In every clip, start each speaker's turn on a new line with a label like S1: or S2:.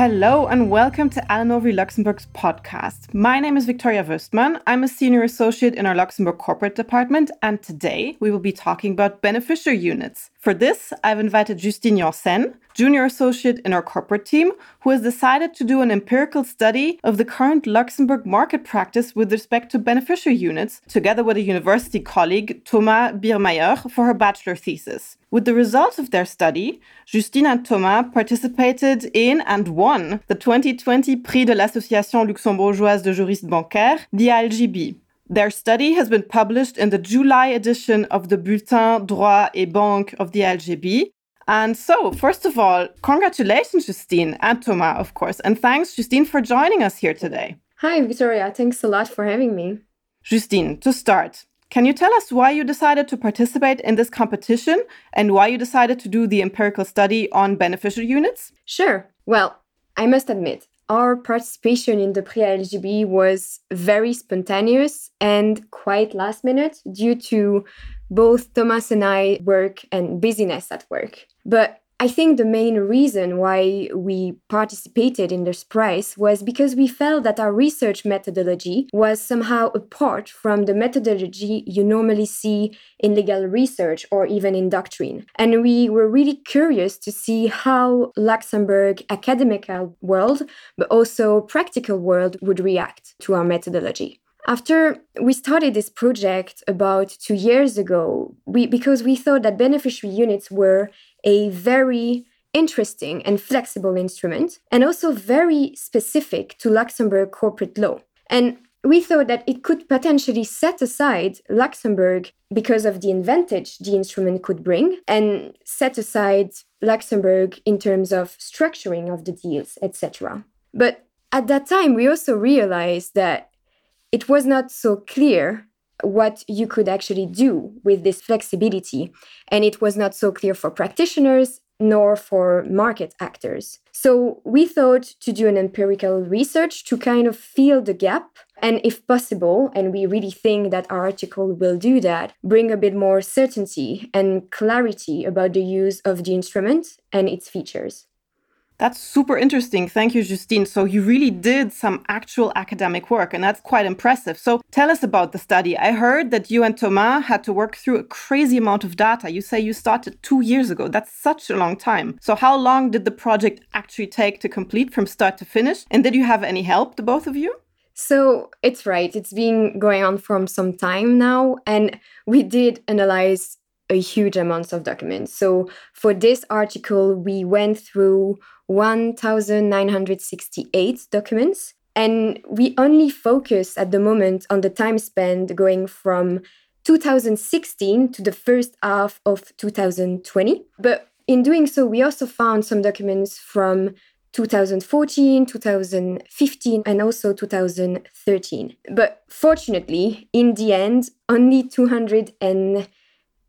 S1: Hello and welcome to Allen Overy Luxembourg's podcast. My name is Victoria Woestmann. I'm a senior associate in our Luxembourg corporate department, and today we will be talking about beneficiary units. For this, I've invited Justine Yansenne, junior associate in our corporate team, who has decided to do an empirical study of the current Luxembourg market practice with respect to beneficiary units, together with a university colleague, Thomas Biermeyer, for her bachelor thesis. With the results of their study, Justine and Thomas participated in and won the 2020 Prix de l'Association luxembourgeoise de juristes bancaires, the ALJB. Their study has been published in the July edition of the Bulletin Droit et Banque of the ALJB. And so, first of all, congratulations, Justine and Thomas, of course. And thanks, Justine, for joining us here today.
S2: Hi, Victoria. Thanks a lot for having me.
S1: Justine, to start, can you tell us why you decided to participate in this competition and why you decided to do the empirical study on beneficial units?
S2: Sure. Well, I must admit, our participation in the Prix ALJB was very spontaneous and quite last minute due to both Thomas and I work and busyness at work. But I think the main reason why we participated in this prize was because we felt that our research methodology was somehow apart from the methodology you normally see in legal research or even in doctrine. And we were really curious to see how Luxembourg academical world, but also practical world would react to our methodology. After we started this project about two years ago, we, because we thought that beneficiary units were a very interesting and flexible instrument, and also very specific to Luxembourg corporate law. And we thought that it could potentially set aside Luxembourg because of the advantage the instrument could bring, and set aside Luxembourg in terms of structuring of the deals, etc. But at that time, we also realized that it was not so clear what you could actually do with this flexibility. And it was not so clear for practitioners nor for market actors. So we thought to do an empirical research to kind of fill the gap. And if possible, and we really think that our article will do that, bring a bit more certainty and clarity about the use of the instrument and its features.
S1: That's super interesting. Thank you, Justine. So you really did some actual academic work, and that's quite impressive. So tell us about the study. I heard that you and Thomas had to work through a crazy amount of data. You say you started two years ago. That's such a long time. So how long did the project actually take to complete from start to finish? And did you have any help, the both of you?
S2: So it's right. It's been going on from some time now. And we did analyze a huge amount of documents. So for this article, we went through 1,968 documents. And we only focus at the moment on the time spent going from 2016 to the first half of 2020. But in doing so, we also found some documents from 2014, 2015, and also 2013. But fortunately, in the end, only 200 and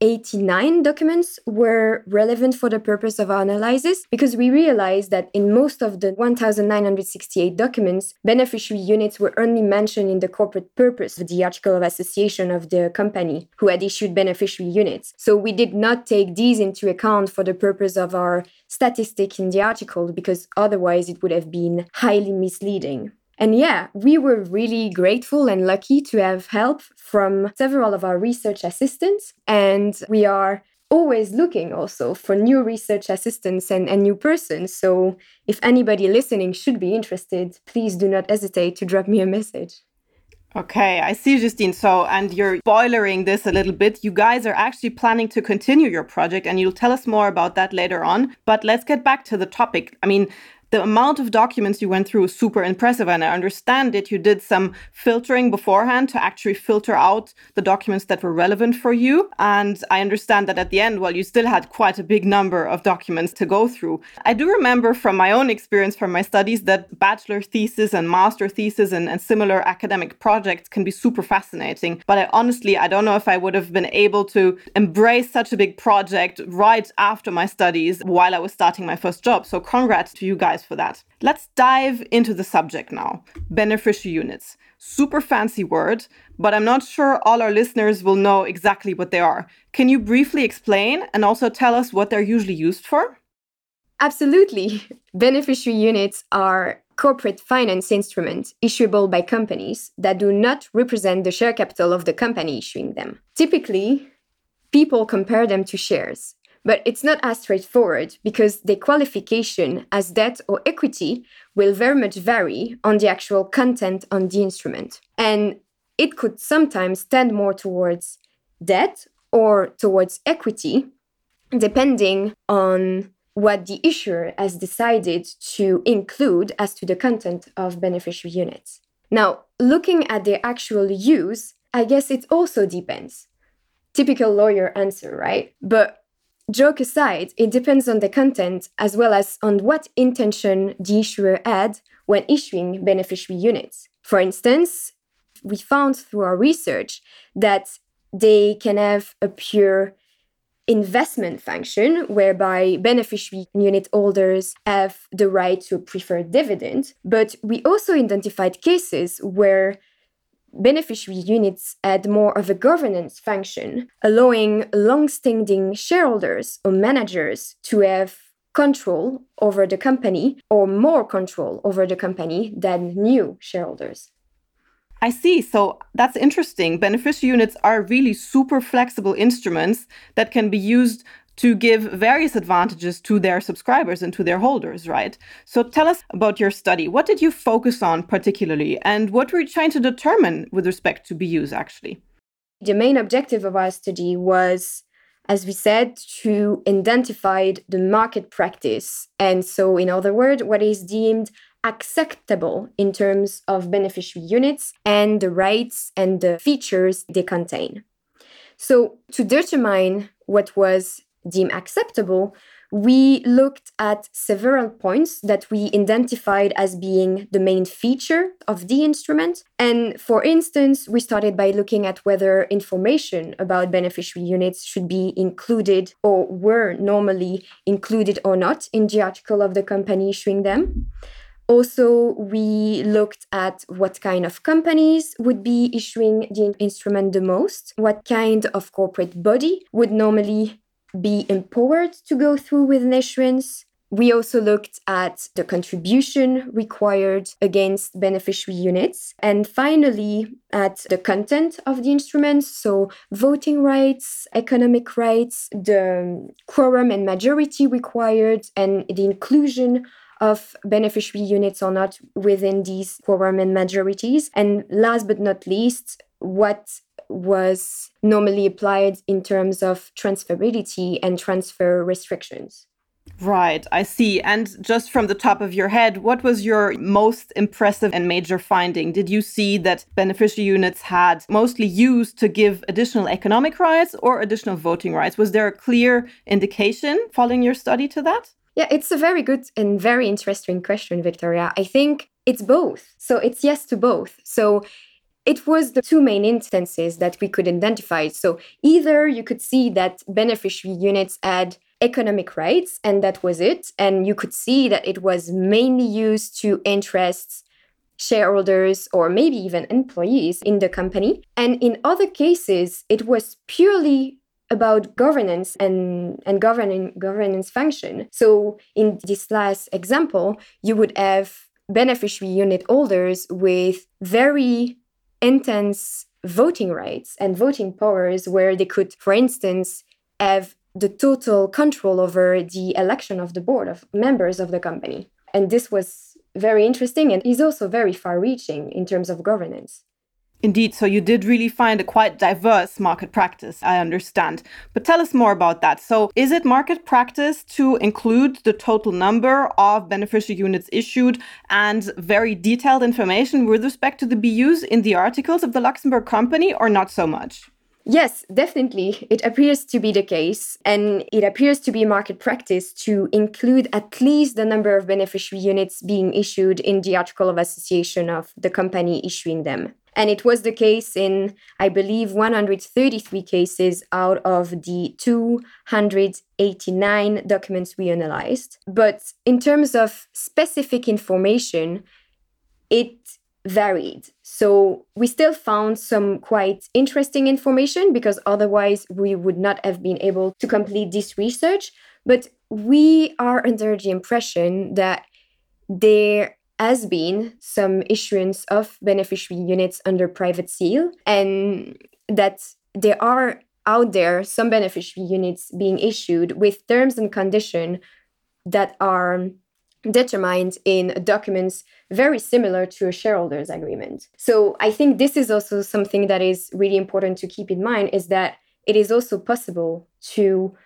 S2: 89 documents were relevant for the purpose of our analysis because we realized that in most of the 1968 documents, beneficiary units were only mentioned in the corporate purpose of the article of association of the company who had issued beneficiary units. So we did not take these into account for the purpose of our statistic in the article because otherwise it would have been highly misleading. And yeah, we were really grateful and lucky to have help from several of our research assistants. And we are always looking also for new research assistants and, and new persons. So if anybody listening should be interested, please do not hesitate to drop me a message.
S1: Okay, I see, Justine. So, and you're boilering this a little bit. You guys are actually planning to continue your project, and you'll tell us more about that later on. But let's get back to the topic. I mean, the amount of documents you went through is super impressive. And I understand that you did some filtering beforehand to actually filter out the documents that were relevant for you. And I understand that at the end, well, you still had quite a big number of documents to go through. I do remember from my own experience from my studies that bachelor thesis and master thesis and, and similar academic projects can be super fascinating. But I honestly, I don't know if I would have been able to embrace such a big project right after my studies while I was starting my first job. So congrats to you guys guys for that. Let's dive into the subject now beneficiary units. Super fancy word, but I'm not sure all our listeners will know exactly what they are. Can you briefly explain and also tell us what they're usually used for?
S2: Absolutely. Beneficiary units are corporate finance instruments issuable by companies that do not represent the share capital of the company issuing them. Typically, people compare them to shares, but it's not as straightforward because the qualification as debt or equity will very much vary on the actual content on the instrument. And it could sometimes tend more towards debt or towards equity, depending on what the issuer has decided to include as to the content of beneficiary units. Now, looking at their actual use, I guess it also depends. Typical lawyer answer, right? But joke aside, it depends on the content as well as on what intention the issuer had when issuing beneficiary units. For instance, we found through our research that they can have a pure investment function whereby beneficiary unit holders have the right to a preferred dividend. But we also identified cases where beneficiary units add more of a governance function, allowing long-standing shareholders or managers to have control over the company or more control over the company than new shareholders.
S1: I see. So that's interesting. Beneficiary units are really super flexible instruments that can be used to give various advantages to their subscribers and to their holders, right? So tell us about your study. What did you focus on particularly, and what were you trying to determine with respect to BUs actually?
S2: The main objective of our study was, as we said, to identify the market practice. And so, in other words, what is deemed acceptable in terms of beneficiary units and the rights and the features they contain. So, to determine what was deemed acceptable, we looked at several points that we identified as being the main feature of the instrument. And for instance, we started by looking at whether information about beneficiary units should be included or were normally included or not in the article of the company issuing them. Also, we looked at what kind of companies would be issuing the instrument the most, what kind of corporate body would normally be empowered to go through with an issuance. We also looked at the contribution required against beneficiary units. And finally, at the content of the instruments, so voting rights, economic rights, the quorum and majority required, and the inclusion of beneficiary units or not within these quorum and majorities. And last but not least, what was normally applied in terms of transferability and transfer restrictions.
S1: Right, I see. And just from the top of your head, what was your most impressive and major finding? Did you see that beneficiary units had mostly used to give additional economic rights or additional voting rights? Was there a clear indication following your study to that?
S2: Yeah, it's a very good and very interesting question, Victoria. I think it's both. So it's yes to both. So it was the two main instances that we could identify. So either you could see that beneficiary units had economic rights, and that was it. And you could see that it was mainly used to interests shareholders or maybe even employees in the company. And in other cases, it was purely about governance and, and governing governance function. So in this last example, you would have beneficiary unit holders with very intense voting rights and voting powers where they could, for instance, have the total control over the election of the board of members of the company. And this was very interesting and is also very far reaching in terms of governance.
S1: Indeed. So you did really find a quite diverse market practice, I understand. But tell us more about that. So is it market practice to include the total number of beneficiary units issued and very detailed information with respect to the BUs in the articles of the Luxembourg company or not so much?
S2: Yes, definitely. It appears to be the case. And it appears to be market practice to include at least the number of beneficiary units being issued in the article of association of the company issuing them. And it was the case in, I believe, 133 cases out of the 289 documents we analyzed. But in terms of specific information, it varied. So we still found some quite interesting information because otherwise we would not have been able to complete this research. But we are under the impression that there has been some issuance of beneficiary units under private seal and that there are out there some beneficiary units being issued with terms and condition that are determined in documents very similar to a shareholders agreement. So I think this is also something that is really important to keep in mind is that it is also possible to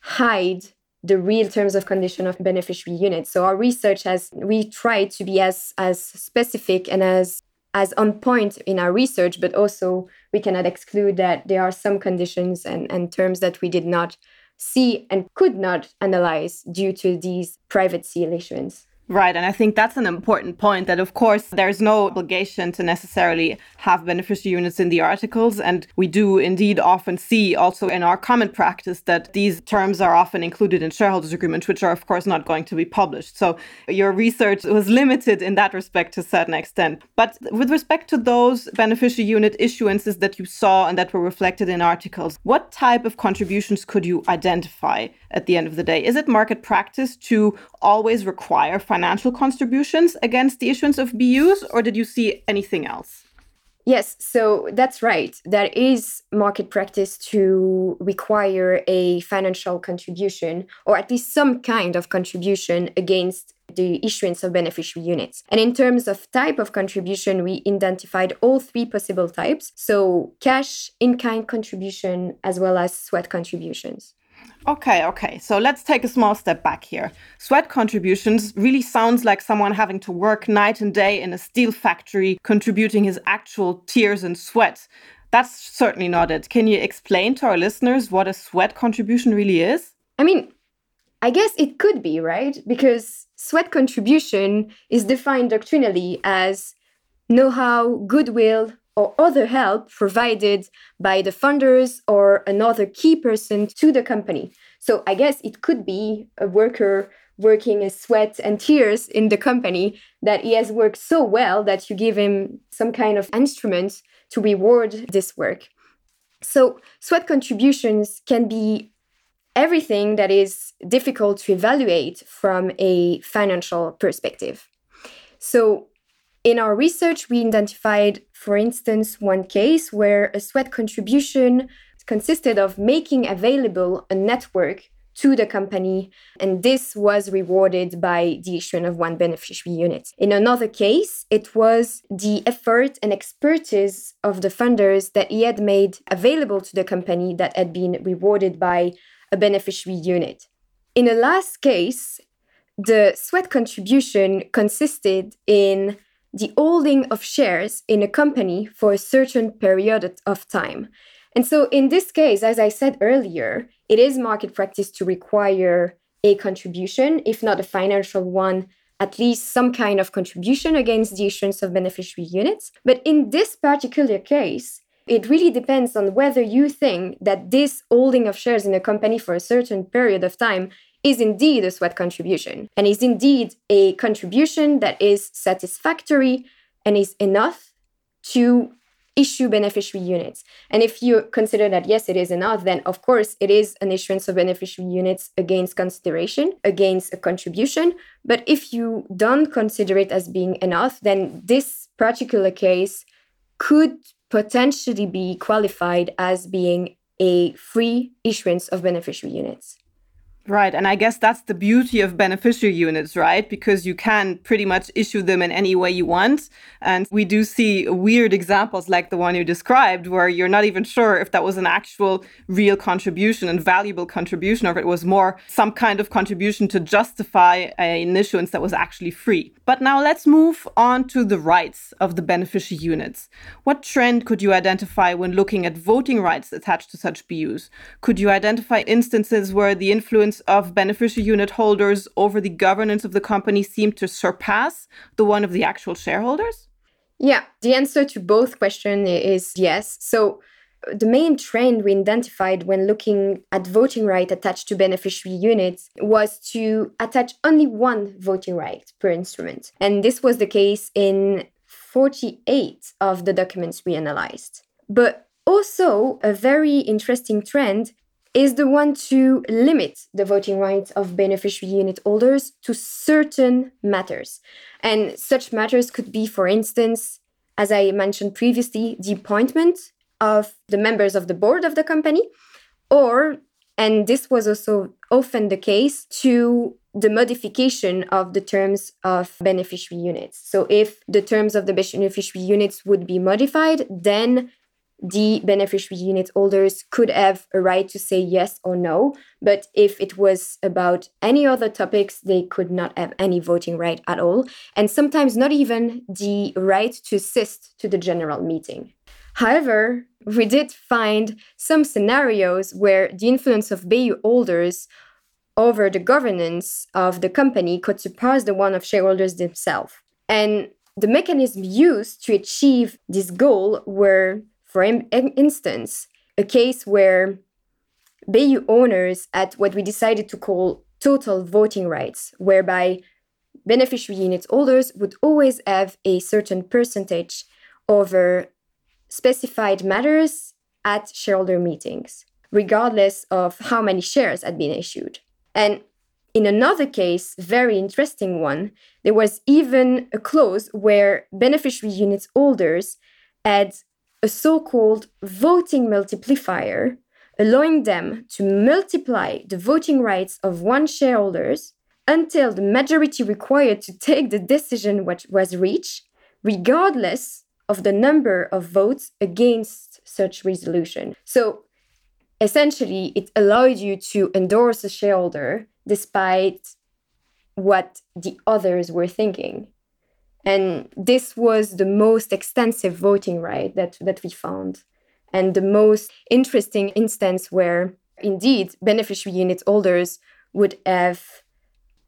S2: hide the real terms of condition of beneficiary units. So our research has we tried to be as as specific and as as on point in our research, but also we cannot exclude that there are some conditions and, and terms that we did not see and could not analyze due to these private seal issuance.
S1: Right. And I think that's an important point that, of course, there's no obligation to necessarily have beneficiary units in the articles. And we do indeed often see also in our common practice that these terms are often included in shareholders agreements, which are, of course, not going to be published. So your research was limited in that respect to a certain extent. But with respect to those beneficiary unit issuances that you saw and that were reflected in articles, what type of contributions could you identify at the end of the day? Is it market practice to always require financial contributions against the issuance of BUs, or did you see anything else?
S2: Yes, so that's right. That is market practice to require a financial contribution or at least some kind of contribution against the issuance of beneficiary units. And in terms of type of contribution, we identified all three possible types so cash, in kind contribution, as well as sweat contributions.
S1: Okay, okay. So let's take a small step back here. Sweat contributions really sounds like someone having to work night and day in a steel factory, contributing his actual tears and sweat. That's certainly not it. Can you explain to our listeners what a sweat contribution really is?
S2: I mean, I guess it could be, right? Because sweat contribution is defined doctrinally as know how, goodwill, or other help provided by the funders or another key person to the company. So I guess it could be a worker working a sweat and tears in the company that he has worked so well that you give him some kind of instrument to reward this work. So sweat contributions can be everything that is difficult to evaluate from a financial perspective. So in our research, we identified, for instance, one case where a sweat contribution consisted of making available a network to the company, and this was rewarded by the issuance of one beneficiary unit. In another case, it was the effort and expertise of the funders that he had made available to the company that had been rewarded by a beneficiary unit. In the last case, the sweat contribution consisted in the holding of shares in a company for a certain period of time. And so, in this case, as I said earlier, it is market practice to require a contribution, if not a financial one, at least some kind of contribution against the issuance of beneficiary units. But in this particular case, it really depends on whether you think that this holding of shares in a company for a certain period of time is indeed a sweat contribution and is indeed a contribution that is satisfactory and is enough to issue beneficiary units. And if you consider that yes, it is enough, then of course it is an issuance of beneficiary units against consideration, against a contribution. But if you don't consider it as being enough, then this particular case could potentially be qualified as being a free issuance of beneficiary units.
S1: Right. And I guess that's the beauty of beneficiary units, right? Because you can pretty much issue them in any way you want. And we do see weird examples like the one you described, where you're not even sure if that was an actual real contribution and valuable contribution, or if it was more some kind of contribution to justify an issuance that was actually free. But now let's move on to the rights of the beneficiary units. What trend could you identify when looking at voting rights attached to such BUs? Could you identify instances where the influence of beneficiary unit holders over the governance of the company seem to surpass the one of the actual shareholders?
S2: Yeah, the answer to both questions is yes. So uh, the main trend we identified when looking at voting right attached to beneficiary units was to attach only one voting right per instrument. And this was the case in 48 of the documents we analyzed. But also, a very interesting trend is the one to limit the voting rights of beneficiary unit holders to certain matters. And such matters could be, for instance, as I mentioned previously, the appointment of the members of the board of the company, or, and this was also often the case, to the modification of the terms of beneficiary units. So if the terms of the beneficiary units would be modified, then the beneficiary unit holders could have a right to say yes or no. But if it was about any other topics, they could not have any voting right at all. And sometimes not even the right to assist to the general meeting. However, we did find some scenarios where the influence of BU holders over the governance of the company could surpass the one of shareholders themselves. And the mechanism used to achieve this goal were for instance, a case where BU owners had what we decided to call total voting rights, whereby beneficiary unit holders would always have a certain percentage over specified matters at shareholder meetings, regardless of how many shares had been issued. And in another case, very interesting one, there was even a clause where beneficiary unit holders had a so called voting multiplier, allowing them to multiply the voting rights of one shareholders until the majority required to take the decision was reached, regardless of the number of votes against such resolution. So essentially, it allowed you to endorse a shareholder despite what the others were thinking. And this was the most extensive voting right that, that we found. And the most interesting instance where indeed beneficiary unit holders would have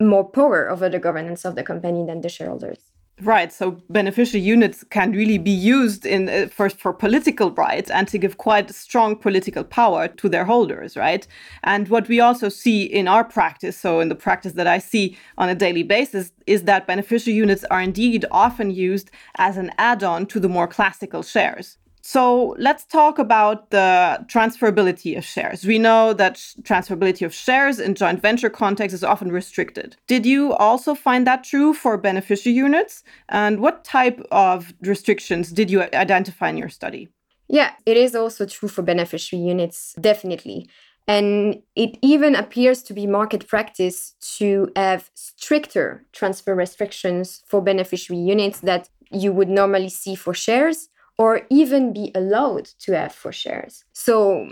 S2: more power over the governance of the company than the shareholders.
S1: Right. So beneficial units can really be used in uh, first for political rights and to give quite strong political power to their holders, right? And what we also see in our practice, so in the practice that I see on a daily basis, is that beneficial units are indeed often used as an add-on to the more classical shares. So let's talk about the transferability of shares. We know that transferability of shares in joint venture context is often restricted. Did you also find that true for beneficiary units? And what type of restrictions did you identify in your study?
S2: Yeah, it is also true for beneficiary units, definitely. And it even appears to be market practice to have stricter transfer restrictions for beneficiary units that you would normally see for shares or even be allowed to have for shares. So,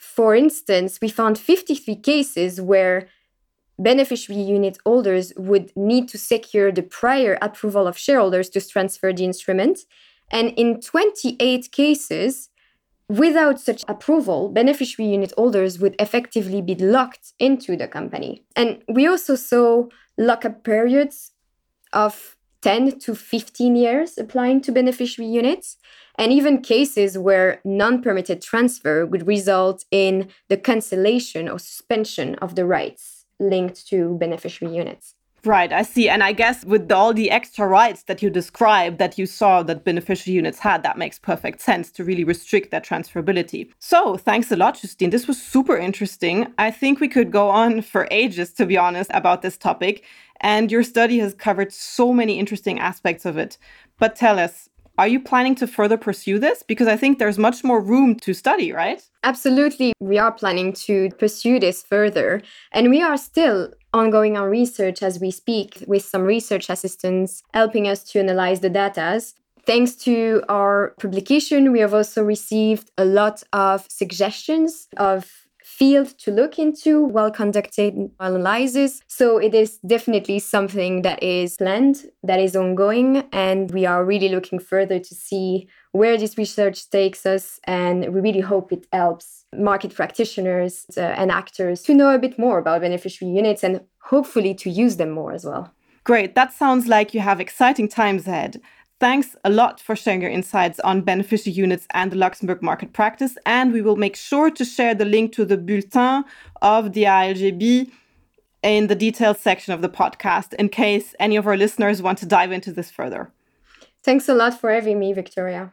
S2: for instance, we found 53 cases where beneficiary unit holders would need to secure the prior approval of shareholders to transfer the instrument. And in 28 cases, without such approval, beneficiary unit holders would effectively be locked into the company. And we also saw lockup periods of 10 to 15 years applying to beneficiary units and even cases where non permitted transfer would result in the cancellation or suspension of the rights linked to beneficiary units.
S1: Right, I see. And I guess with all the extra rights that you described that you saw that beneficiary units had, that makes perfect sense to really restrict that transferability. So thanks a lot, Justine. This was super interesting. I think we could go on for ages, to be honest, about this topic. And your study has covered so many interesting aspects of it. But tell us, are you planning to further pursue this? Because I think there's much more room to study, right?
S2: Absolutely. We are planning to pursue this further. And we are still ongoing on research as we speak with some research assistants helping us to analyze the data. Thanks to our publication, we have also received a lot of suggestions of field to look into while conducting analysis. So it is definitely something that is planned, that is ongoing, and we are really looking further to see where this research takes us. And we really hope it helps market practitioners uh, and actors to know a bit more about beneficiary units and hopefully to use them more as well.
S1: Great. That sounds like you have exciting times ahead. Thanks a lot for sharing your insights on beneficiary units and the Luxembourg market practice. And we will make sure to share the link to the bulletin of the ALJB in the details section of the podcast in case any of our listeners want to dive into this further.
S2: Thanks a lot for having me, Victoria.